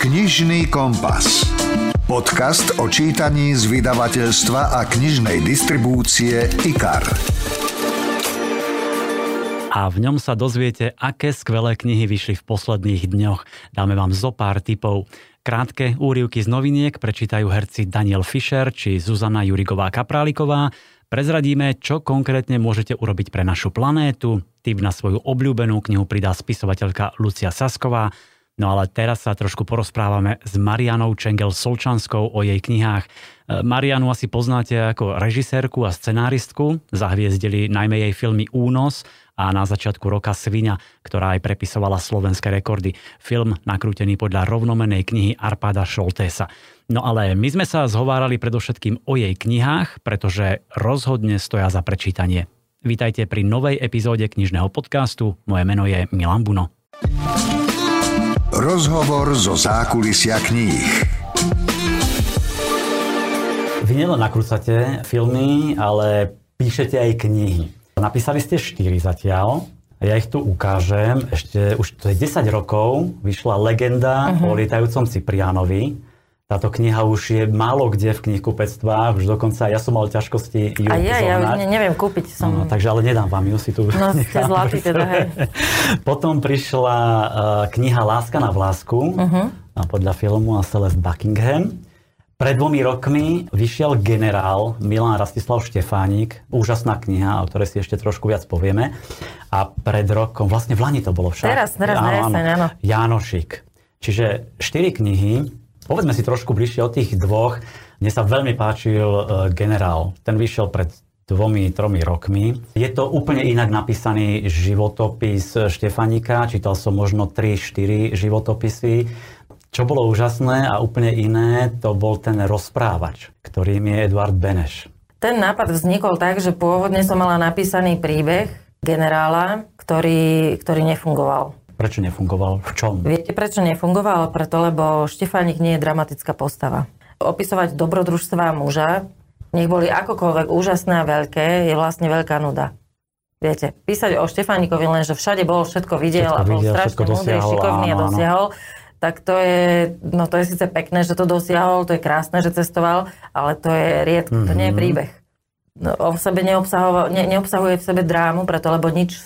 Knižný kompas. Podcast o čítaní z vydavateľstva a knižnej distribúcie IKAR. A v ňom sa dozviete, aké skvelé knihy vyšli v posledných dňoch. Dáme vám zo pár tipov. Krátke úrivky z noviniek prečítajú herci Daniel Fischer či Zuzana Jurigová Kapráliková. Prezradíme, čo konkrétne môžete urobiť pre našu planétu. Tip na svoju obľúbenú knihu pridá spisovateľka Lucia Sasková. No ale teraz sa trošku porozprávame s Marianou Čengel Solčanskou o jej knihách. E, Marianu asi poznáte ako režisérku a scenáristku. Zahviezdili najmä jej filmy Únos a na začiatku roka Svinia, ktorá aj prepisovala slovenské rekordy. Film nakrútený podľa rovnomenej knihy Arpada Šoltésa. No ale my sme sa zhovárali predovšetkým o jej knihách, pretože rozhodne stoja za prečítanie. Vítajte pri novej epizóde knižného podcastu. Moje meno je Milan Buno. Rozhovor zo zákulisia kníh. Vy nielen nakrúcate filmy, ale píšete aj knihy. Napísali ste 4 zatiaľ. Ja ich tu ukážem. Ešte už to je 10 rokov. Vyšla legenda uh-huh. o lietajúcom Ciprianovi. Táto kniha už je málo kde v knihkupectvách, už dokonca ja som mal ťažkosti ju A ja, ja už neviem kúpiť. Som... No, takže ale nedám vám ju si tu. No ste zlatý teda, hej. Potom prišla uh, kniha Láska na vlásku uh-huh. podľa filmu a Celeste Buckingham. Pred dvomi rokmi vyšiel generál Milan Rastislav Štefánik, úžasná kniha, o ktorej si ešte trošku viac povieme. A pred rokom, vlastne v Lani to bolo však. Teraz, teraz, áno, áno. Jánošik. Čiže štyri knihy, Povedzme si trošku bližšie o tých dvoch. Mne sa veľmi páčil uh, Generál. Ten vyšiel pred dvomi, tromi rokmi. Je to úplne inak napísaný životopis Štefanika. Čítal som možno 3-4 životopisy. Čo bolo úžasné a úplne iné, to bol ten rozprávač, ktorým je Eduard Beneš. Ten nápad vznikol tak, že pôvodne som mala napísaný príbeh generála, ktorý, ktorý nefungoval. Prečo nefungoval? V čom? Viete, prečo nefungoval? Preto, lebo Štefánik nie je dramatická postava. Opisovať dobrodružstvá muža, nech boli akokoľvek úžasné a veľké, je vlastne veľká nuda. Viete, písať o Štefánikovi len, že všade bol, všetko videl všetko a bol videl, strašne múdry, šikovný áno, a dosiahol, tak to je, no to je síce pekné, že to dosiahol, to je krásne, že cestoval, ale to je riedko, mm-hmm. to nie je mhm. príbeh. No, on v sebe ne, neobsahuje v sebe drámu, preto lebo nič,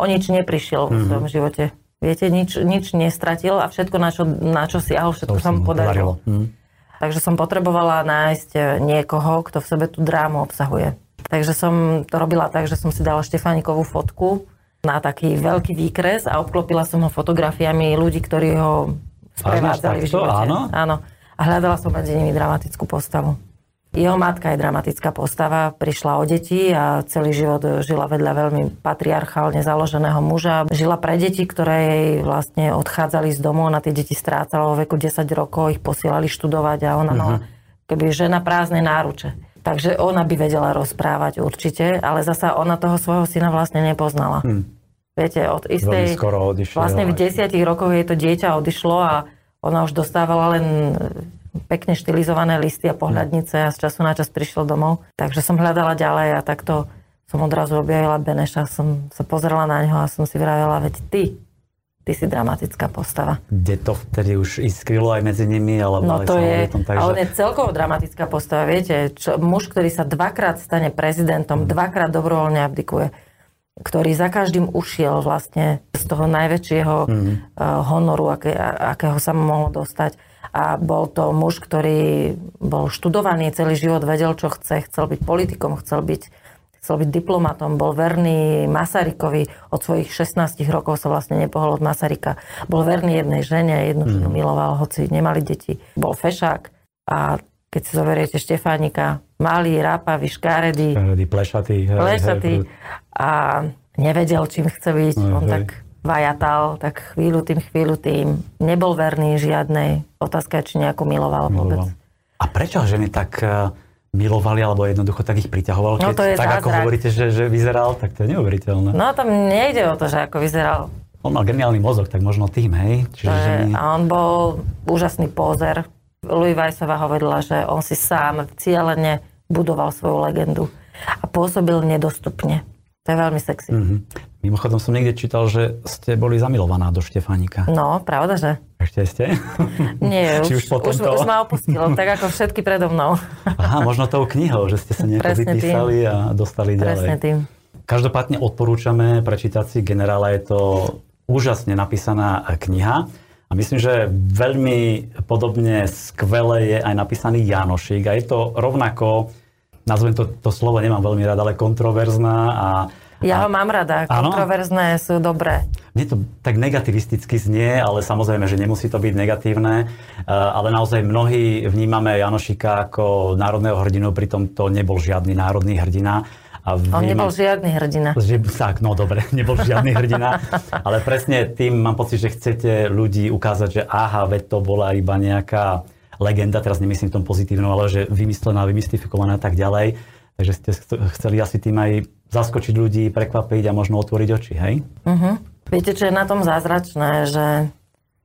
o nič neprišiel mm-hmm. v mhm. svojom živote. Viete, nič, nič nestratil a všetko, na čo, na čo siahol, všetko sa mu podarilo. Hm. Takže som potrebovala nájsť e, niekoho, kto v sebe tú drámu obsahuje. Takže som to robila tak, že som si dala Štefánikovú fotku na taký veľký výkres a obklopila som ho fotografiami ľudí, ktorí ho sprevádzali v živote. Áno? áno. A hľadala som medzi nimi dramatickú postavu. Jeho matka je dramatická postava, prišla o deti a celý život žila vedľa veľmi patriarchálne založeného muža. Žila pre deti, ktoré jej vlastne odchádzali z domu, ona tie deti strácala vo veku 10 rokov, ich posielali študovať a ona uh-huh. mala keby žena prázdne náruče. Takže ona by vedela rozprávať určite, ale zasa ona toho svojho syna vlastne nepoznala. Hmm. Viete, od istej... skoro odišli, vlastne v desiatich rokoch jej to dieťa odišlo a ona už dostávala len pekne štilizované listy a pohľadnice a z času na čas prišiel domov. Takže som hľadala ďalej a takto som odrazu objavila Beneša, som sa pozrela na neho a som si vravela, veď ty, ty si dramatická postava. Kde to vtedy už iskrilo aj medzi nimi? Ale no to je, tom, takže... ale on je celkovo dramatická postava, viete, čo, muž, ktorý sa dvakrát stane prezidentom, mm. dvakrát dobrovoľne abdikuje, ktorý za každým ušiel vlastne z toho najväčšieho mm. uh, honoru, aké, akého sa mohol dostať a bol to muž, ktorý bol študovaný celý život, vedel, čo chce, chcel byť politikom, chcel byť, chcel byť diplomatom, bol verný Masarykovi, od svojich 16 rokov sa vlastne nepohol od Masaryka. Bol verný jednej žene, jednu ženu mm. miloval, hoci nemali deti. Bol fešák a keď si zoberiete Štefánika, malý, rápavý, škáredý, škáredý plešatý, plešatý a nevedel, čím chce byť. No, On tak vajatal, tak chvíľu tým, chvíľu tým. Nebol verný žiadnej. Otázka či nejako miloval, miloval. vôbec. A prečo ženy tak uh, milovali, alebo jednoducho tak ich priťahovalo? No, to je tak, zázrak. ako hovoríte, že, že vyzeral, tak to je neuveriteľné. No tam nejde o to, že ako vyzeral. On mal geniálny mozog, tak možno tým, hej? Čiže je, ženy... A on bol úžasný pózer. Louis Weissová hovorila, že on si sám cieľene budoval svoju legendu a pôsobil nedostupne. To je veľmi sexy. Mm-hmm. Mimochodom som niekde čítal, že ste boli zamilovaná do Štefánika. No, pravda, že? Ešte ste? Nie, Či už, už už, už ma opustilo, tak ako všetky predo mnou. Aha, možno tou knihou, že ste sa nejako Presne tým. vypísali a dostali Presne ďalej. tým. Každopádne odporúčame prečítať si generála. Je to úžasne napísaná kniha. A myslím, že veľmi podobne skvele je aj napísaný Janošik. A je to rovnako, nazvem to, to slovo nemám veľmi rád, ale kontroverzná a Ja ho mám rada, Áno? kontroverzné sú dobré. Mne to tak negativisticky znie, ale samozrejme, že nemusí to byť negatívne. Eh, Ale naozaj mnohí vnímame Janošika ako národného hrdinu, pritom to nebol žiadny národný hrdina. A On vnímam- nebol žiadny hrdina. že, tak, no dobre, nebol žiadny hrdina, ale presne tým mám pocit, že chcete ľudí ukázať, že aha, veď to bola iba nejaká legenda, teraz nemyslím v tom pozitívnom, ale že vymyslená, vymystifikovaná a tak ďalej. Takže ste chc- chceli asi tým aj zaskočiť ľudí, prekvapiť a možno otvoriť oči, hej? Viete, čo je na tom zázračné, že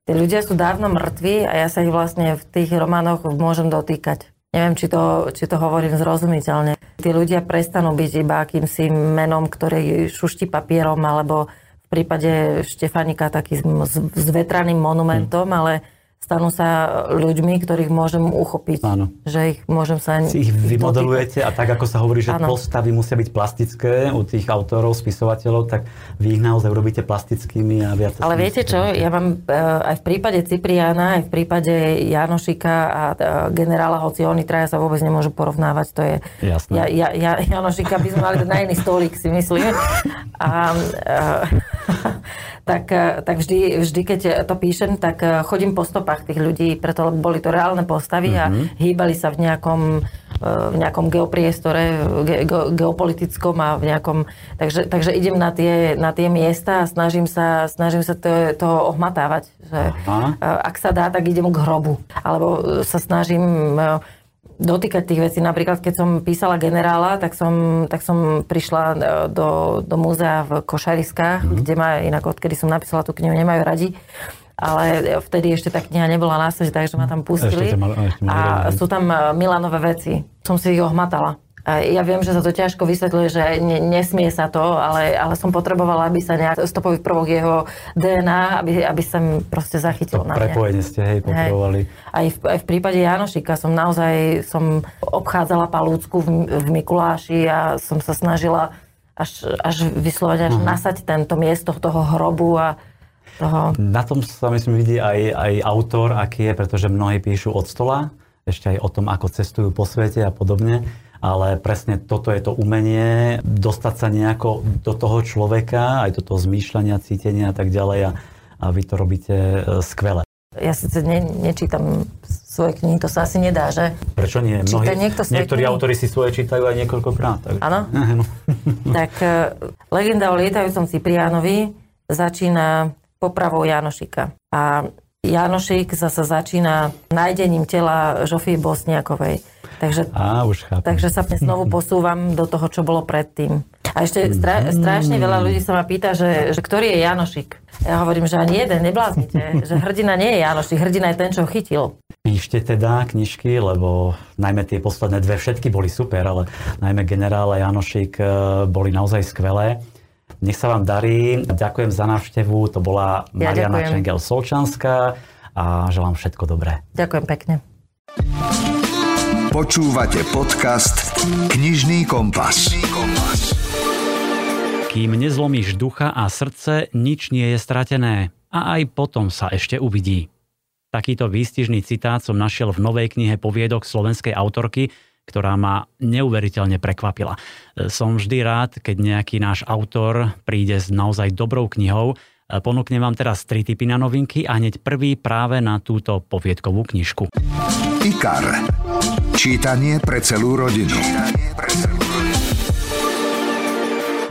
tí ľudia sú dávno mŕtvi a ja sa ich vlastne v tých románoch môžem dotýkať. Neviem, či to, či to hovorím zrozumiteľne. Tí ľudia prestanú byť iba akýmsi menom, ktorý šušti papierom, alebo v prípade Štefanika takým zvetraným monumentom, ale stanú sa ľuďmi, ktorých môžem uchopiť. Áno. Že ich môžem sa... Si ich vymodelujete a tak, ako sa hovorí, že Áno. postavy musia byť plastické u tých autorov, spisovateľov, tak vy ich naozaj urobíte plastickými a viac... Ale viete čo, ja mám e, aj v prípade Cipriána, aj v prípade Janošika a e, generála, hoci oni traja sa vôbec nemôžu porovnávať, to je... Jasné. Ja, ja, ja, Janošika by sme mali na iný stolík, si myslím. A, e, tak, e, tak vždy, vždy, keď to píšem, tak e, chodím po stopách tých ľudí, preto lebo boli to reálne postavy a hýbali sa v nejakom, e, v nejakom geopriestore, ge, ge, geopolitickom a v nejakom... Takže, takže idem na tie, na tie miesta a snažím sa, snažím sa to, to ohmatávať. Že, Aha. ak sa dá, tak idem k hrobu. Alebo sa snažím dotýkať tých vecí. Napríklad, keď som písala generála, tak som, tak som prišla e, do, do múzea v Košariskách, Mhm. kde ma inak odkedy som napísala tú knihu, nemajú radi. Ale vtedy ešte tá kniha nebola na svete, takže ma tam pustili. Ešte mali- ešte mali a radi. sú tam e, Milanové veci. Som si ich ohmatala. Ja viem, že sa to ťažko vysvetľuje, že ne, nesmie sa to, ale, ale som potrebovala, aby sa nejak stopový prvok jeho DNA, aby, aby sa mi proste zachytil To na prepojenie ste, hej, potrebovali. Aj v, aj v prípade Janošika som naozaj som obchádzala Palúcku v, v Mikuláši a som sa snažila až, až vyslovene až nasať tento miesto toho hrobu a toho... Na tom sa myslím vidí aj, aj autor, aký je, pretože mnohí píšu od stola, ešte aj o tom, ako cestujú po svete a podobne. Ale presne toto je to umenie, dostať sa nejako do toho človeka, aj do toho zmýšľania, cítenia a tak ďalej. A, a vy to robíte e, skvele. Ja síce ne, nečítam svoje knihy, to sa asi nedá, že? Prečo nie? Číta Mnohí, niekto niektorí knihy? autori si svoje čítajú aj niekoľkokrát. Tak... Áno? No. Tak e, legenda o lietajúcom Cipriánovi začína popravou Janošika. A Janošik zase začína nájdením tela Žofie Bosniakovej. Takže Á, už chápem. Takže sa znovu posúvam do toho, čo bolo predtým. A ešte stra- strašne veľa ľudí sa ma pýta, že, že ktorý je Janošik. Ja hovorím, že ani jeden, nebláznite. Že hrdina nie je Janošik, hrdina je ten, čo chytil. Píšte teda knižky, lebo najmä tie posledné dve, všetky boli super, ale najmä generál a Janošik e, boli naozaj skvelé. Nech sa vám darí. Ďakujem za návštevu. To bola Ja Mariana. Čengel-Solčanská a želám všetko dobré. Ďakujem pekne. Počúvate podcast Knižný kompas. Kým nezlomíš ducha a srdce, nič nie je stratené. A aj potom sa ešte uvidí. Takýto výstižný citát som našiel v novej knihe poviedok slovenskej autorky, ktorá ma neuveriteľne prekvapila. Som vždy rád, keď nejaký náš autor príde s naozaj dobrou knihou. Ponúknem vám teraz tri typy na novinky a hneď prvý práve na túto poviedkovú knižku. IKAR. Čítanie pre celú rodinu.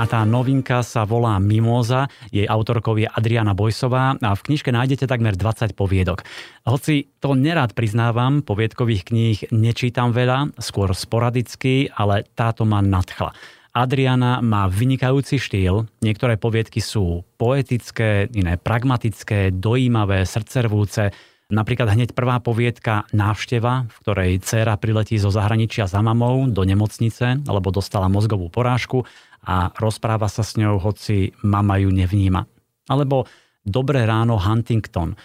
A tá novinka sa volá Mimóza, jej autorkou je Adriana Bojsová a v knižke nájdete takmer 20 poviedok. Hoci to nerád priznávam, poviedkových kníh nečítam veľa, skôr sporadicky, ale táto ma nadchla. Adriana má vynikajúci štýl, niektoré poviedky sú poetické, iné pragmatické, dojímavé, srdcervúce, Napríklad hneď prvá poviedka Návšteva, v ktorej dcéra priletí zo zahraničia za mamou do nemocnice, alebo dostala mozgovú porážku a rozpráva sa s ňou, hoci mama ju nevníma. Alebo Dobré ráno Huntington, e,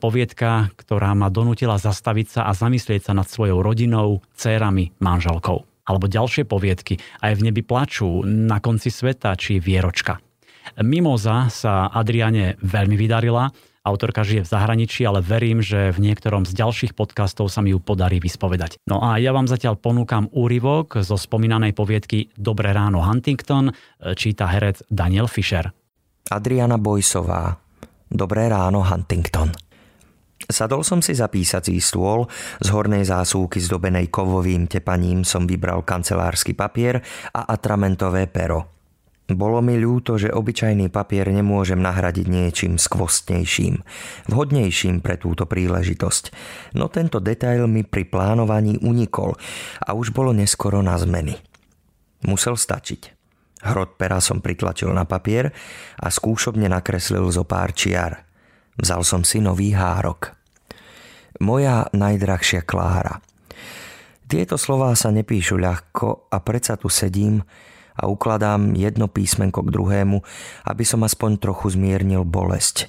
poviedka, ktorá ma donútila zastaviť sa a zamyslieť sa nad svojou rodinou, cérami, manželkou. Alebo ďalšie poviedky, aj v nebi plačú, na konci sveta či Vieročka. Mimoza sa Adriane veľmi vydarila, Autorka žije v zahraničí, ale verím, že v niektorom z ďalších podcastov sa mi ju podarí vyspovedať. No a ja vám zatiaľ ponúkam úryvok zo spomínanej poviedky Dobré ráno Huntington, číta herec Daniel Fischer. Adriana Bojsová. Dobré ráno Huntington. Sadol som si za písací stôl, z hornej zásúky zdobenej kovovým tepaním som vybral kancelársky papier a atramentové pero. Bolo mi ľúto, že obyčajný papier nemôžem nahradiť niečím skvostnejším, vhodnejším pre túto príležitosť. No tento detail mi pri plánovaní unikol a už bolo neskoro na zmeny. Musel stačiť. Hrot pera som pritlačil na papier a skúšobne nakreslil zo pár čiar. Vzal som si nový hárok. Moja najdrahšia Klára. Tieto slová sa nepíšu ľahko a predsa tu sedím a ukladám jedno písmenko k druhému, aby som aspoň trochu zmiernil bolesť,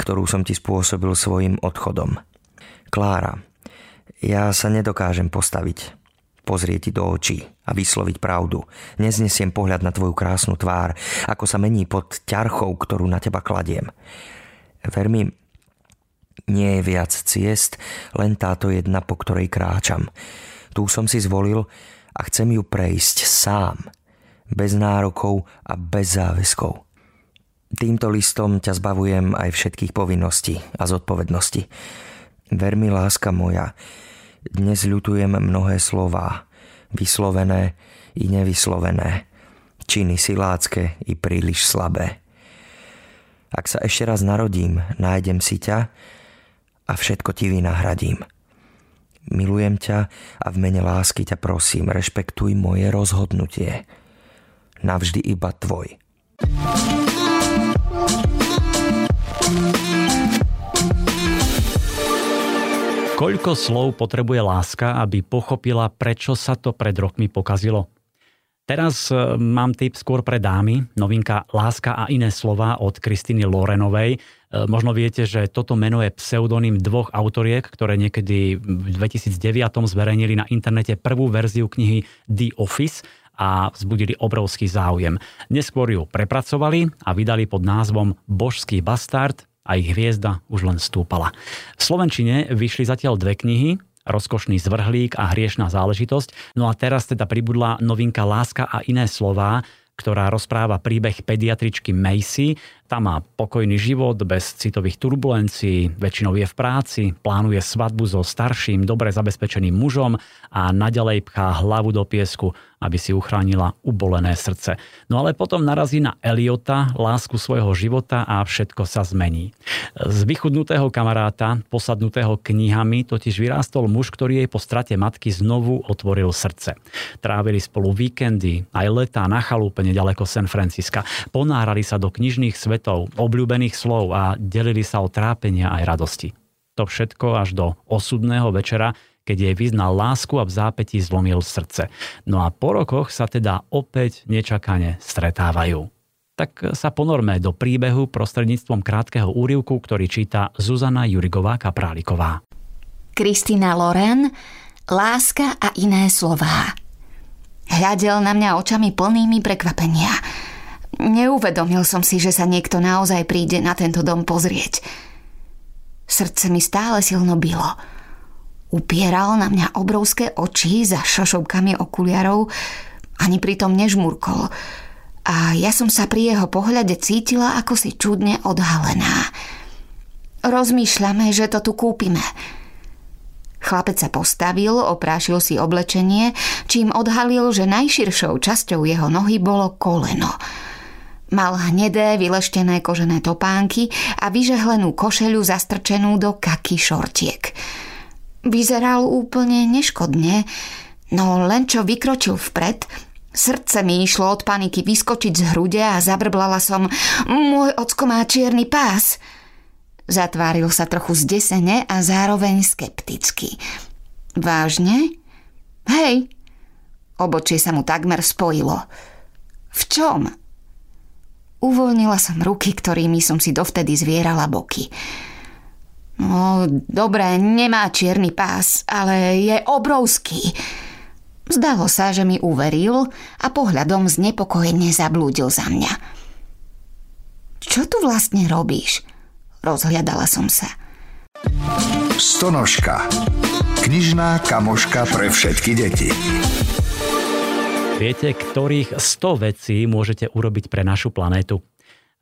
ktorú som ti spôsobil svojim odchodom. Klára, ja sa nedokážem postaviť, pozrieť ti do očí a vysloviť pravdu. Neznesiem pohľad na tvoju krásnu tvár, ako sa mení pod ťarchou, ktorú na teba kladiem. Ver mi, nie je viac ciest, len táto jedna, po ktorej kráčam. Tu som si zvolil a chcem ju prejsť sám – bez nárokov a bez záväzkov. Týmto listom ťa zbavujem aj všetkých povinností a zodpovedností. Ver mi, láska moja, dnes ľutujem mnohé slová, vyslovené i nevyslovené, činy silácké i príliš slabé. Ak sa ešte raz narodím, nájdem si ťa a všetko ti vynahradím. Milujem ťa a v mene lásky ťa prosím, rešpektuj moje rozhodnutie navždy iba tvoj. Koľko slov potrebuje láska, aby pochopila, prečo sa to pred rokmi pokazilo? Teraz e, mám tip skôr pre dámy, novinka Láska a iné slova od Kristiny Lorenovej. E, možno viete, že toto meno je pseudonym dvoch autoriek, ktoré niekedy v 2009 zverejnili na internete prvú verziu knihy The Office a vzbudili obrovský záujem. Neskôr ju prepracovali a vydali pod názvom Božský bastard a ich hviezda už len stúpala. V Slovenčine vyšli zatiaľ dve knihy, rozkošný zvrhlík a hriešná záležitosť. No a teraz teda pribudla novinka Láska a iné slová, ktorá rozpráva príbeh pediatričky Macy. Tá má pokojný život bez citových turbulencií, väčšinou je v práci, plánuje svadbu so starším, dobre zabezpečeným mužom a naďalej pchá hlavu do piesku, aby si uchránila ubolené srdce. No ale potom narazí na Eliota, lásku svojho života a všetko sa zmení. Z vychudnutého kamaráta, posadnutého knihami, totiž vyrástol muž, ktorý jej po strate matky znovu otvoril srdce. Trávili spolu víkendy, aj letá na chalupe nedaleko San Francisca. Ponárali sa do knižných svetov, obľúbených slov a delili sa o trápenia aj radosti. To všetko až do osudného večera, keď jej vyznal lásku a v zápätí zlomil srdce. No a po rokoch sa teda opäť nečakane stretávajú. Tak sa ponorme do príbehu prostredníctvom krátkeho úrivku, ktorý číta Zuzana Jurigová Kapráliková. Kristina Loren, Láska a iné slová. Hľadel na mňa očami plnými prekvapenia. Neuvedomil som si, že sa niekto naozaj príde na tento dom pozrieť. Srdce mi stále silno bylo. Upieral na mňa obrovské oči za šošovkami okuliarov, ani pritom nežmurkol. A ja som sa pri jeho pohľade cítila ako si čudne odhalená. Rozmýšľame, že to tu kúpime. Chlapec sa postavil, oprášil si oblečenie, čím odhalil, že najširšou časťou jeho nohy bolo koleno. Mal hnedé, vyleštené kožené topánky a vyžehlenú košeľu zastrčenú do kaky šortiek. Vyzeral úplne neškodne, no len čo vykročil vpred, srdce mi išlo od paniky vyskočiť z hrude a zabrblala som Môj ocko má čierny pás. Zatváril sa trochu zdesene a zároveň skepticky. Vážne? Hej. Obočie sa mu takmer spojilo. V čom? Uvoľnila som ruky, ktorými som si dovtedy zvierala boky. No, dobre, nemá čierny pás, ale je obrovský. Zdalo sa, že mi uveril a pohľadom znepokojene zablúdil za mňa. Čo tu vlastne robíš? Rozhľadala som sa. Stonožka. Knižná kamoška pre všetky deti. Viete, ktorých 100 vecí môžete urobiť pre našu planétu?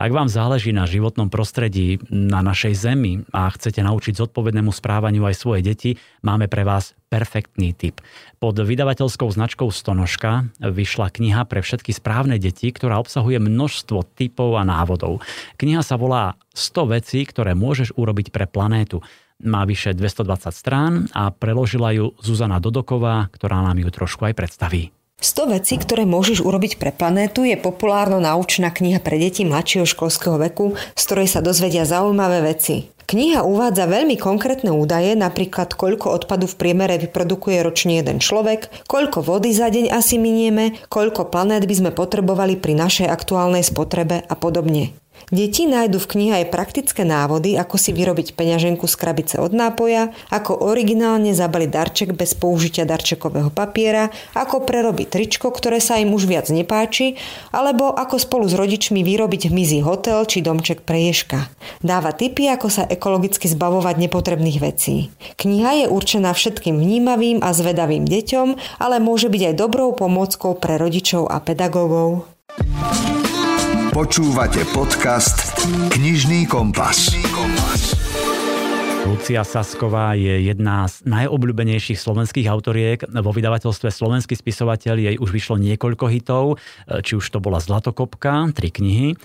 Ak vám záleží na životnom prostredí, na našej Zemi a chcete naučiť zodpovednému správaniu aj svoje deti, máme pre vás perfektný tip. Pod vydavateľskou značkou Stonožka vyšla kniha pre všetky správne deti, ktorá obsahuje množstvo typov a návodov. Kniha sa volá 100 vecí, ktoré môžeš urobiť pre planétu. Má vyše 220 strán a preložila ju Zuzana Dodoková, ktorá nám ju trošku aj predstaví. 100 vecí, ktoré môžeš urobiť pre planétu je populárno naučná kniha pre deti mladšieho školského veku, z ktorej sa dozvedia zaujímavé veci. Kniha uvádza veľmi konkrétne údaje, napríklad koľko odpadu v priemere vyprodukuje ročne jeden človek, koľko vody za deň asi minieme, koľko planét by sme potrebovali pri našej aktuálnej spotrebe a podobne. Deti nájdu v knihe aj praktické návody, ako si vyrobiť peňaženku z krabice od nápoja, ako originálne zabaliť darček bez použitia darčekového papiera, ako prerobiť tričko, ktoré sa im už viac nepáči, alebo ako spolu s rodičmi vyrobiť hmyzí hotel či domček pre ježka. Dáva tipy, ako sa ekologicky zbavovať nepotrebných vecí. Kniha je určená všetkým vnímavým a zvedavým deťom, ale môže byť aj dobrou pomôckou pre rodičov a pedagógov. Počúvate podcast Knižný kompas. Lucia Sasková je jedna z najobľúbenejších slovenských autoriek. Vo vydavateľstve Slovenský spisovateľ jej už vyšlo niekoľko hitov, či už to bola Zlatokopka, tri knihy,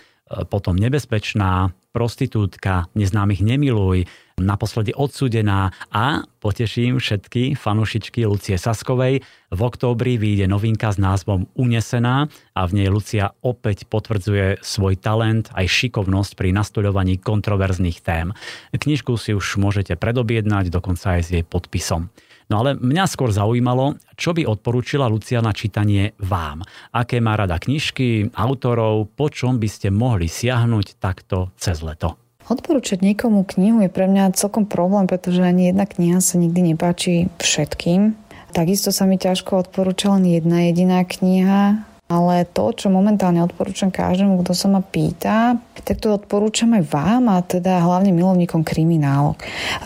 potom Nebezpečná, Prostitútka, Neznámych nemiluj, naposledy odsudená a poteším všetky fanušičky Lucie Saskovej. V októbri vyjde novinka s názvom Unesená a v nej Lucia opäť potvrdzuje svoj talent aj šikovnosť pri nastoľovaní kontroverzných tém. Knižku si už môžete predobjednať, dokonca aj s jej podpisom. No ale mňa skôr zaujímalo, čo by odporúčila Lucia na čítanie vám. Aké má rada knižky, autorov, po čom by ste mohli siahnuť takto cez leto. Odporúčať niekomu knihu je pre mňa celkom problém, pretože ani jedna kniha sa nikdy nepáči všetkým. Takisto sa mi ťažko odporúča len jedna jediná kniha, ale to, čo momentálne odporúčam každému, kto sa ma pýta, tak to odporúčam aj vám a teda hlavne milovníkom kriminálok.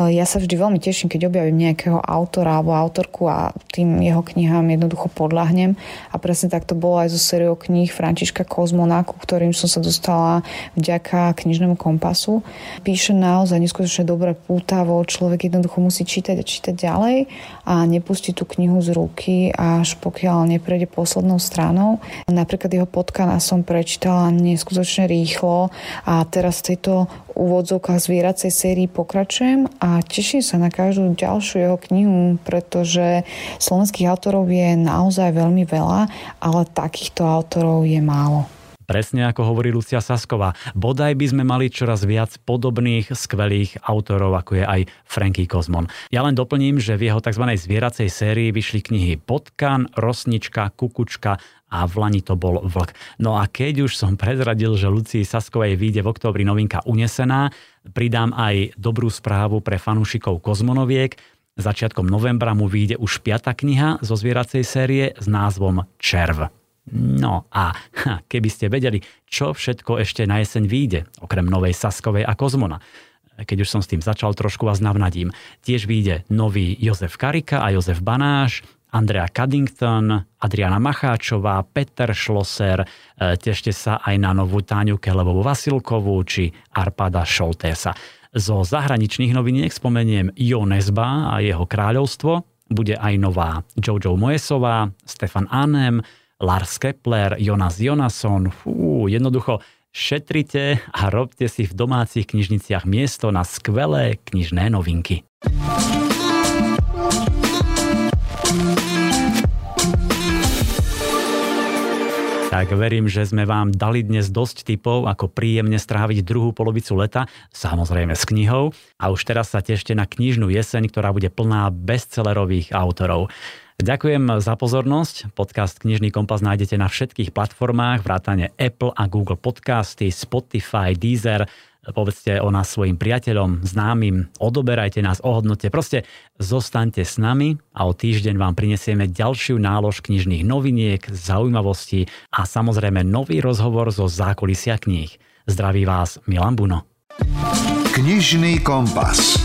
Ja sa vždy veľmi teším, keď objavím nejakého autora alebo autorku a tým jeho knihám jednoducho podľahnem a presne tak to bolo aj zo sériou kníh Františka Kozmona, ku ktorým som sa dostala vďaka knižnému kompasu. Píše naozaj neskutočne dobre pútavo, človek jednoducho musí čítať a čítať ďalej a nepustiť tú knihu z ruky, až pokiaľ neprejde poslednou stranou. Napríklad jeho potkana som prečítala neskutočne rýchlo a teraz v tejto úvodzovkách zvieracej sérii pokračujem a teším sa na každú ďalšiu jeho knihu, pretože slovenských autorov je naozaj veľmi veľa, ale takýchto autorov je málo. Presne ako hovorí Lucia Sasková, bodaj by sme mali čoraz viac podobných skvelých autorov, ako je aj Franky Kozmon. Ja len doplním, že v jeho tzv. zvieracej sérii vyšli knihy Potkan, Rosnička, Kukučka a v Lani to bol Vlk. No a keď už som prezradil, že Lucii Saskovej vyjde v októbri novinka Unesená, pridám aj dobrú správu pre fanúšikov Kozmonoviek. Začiatkom novembra mu vyjde už piata kniha zo zvieracej série s názvom Červ. No a keby ste vedeli, čo všetko ešte na jeseň vyjde, okrem novej Saskovej a Kozmona. Keď už som s tým začal, trošku vás navnadím. Tiež vyjde nový Jozef Karika a Jozef Banáš, Andrea Caddington, Adriana Macháčová, Peter Schlosser, e, tešte sa aj na novú Táňu Kelevovú Vasilkovú či Arpada Šoltésa. Zo zahraničných noviniek spomeniem Jo Nesba a jeho kráľovstvo, bude aj nová Jojo Moesová, Stefan Anem, Lars Kepler, Jonas Jonasson, fú, jednoducho šetrite a robte si v domácich knižniciach miesto na skvelé knižné novinky. Tak verím, že sme vám dali dnes dosť typov, ako príjemne stráviť druhú polovicu leta, samozrejme s knihou. A už teraz sa tešte na knižnú jeseň, ktorá bude plná bestsellerových autorov. Ďakujem za pozornosť. Podcast Knižný kompas nájdete na všetkých platformách, vrátane Apple a Google Podcasty, Spotify, Deezer. Povedzte o nás svojim priateľom, známym, odoberajte nás, ohodnote. Proste zostaňte s nami a o týždeň vám prinesieme ďalšiu nálož knižných noviniek, zaujímavostí a samozrejme nový rozhovor zo zákulisia kníh. Zdraví vás Milan Buno. Knižný kompas.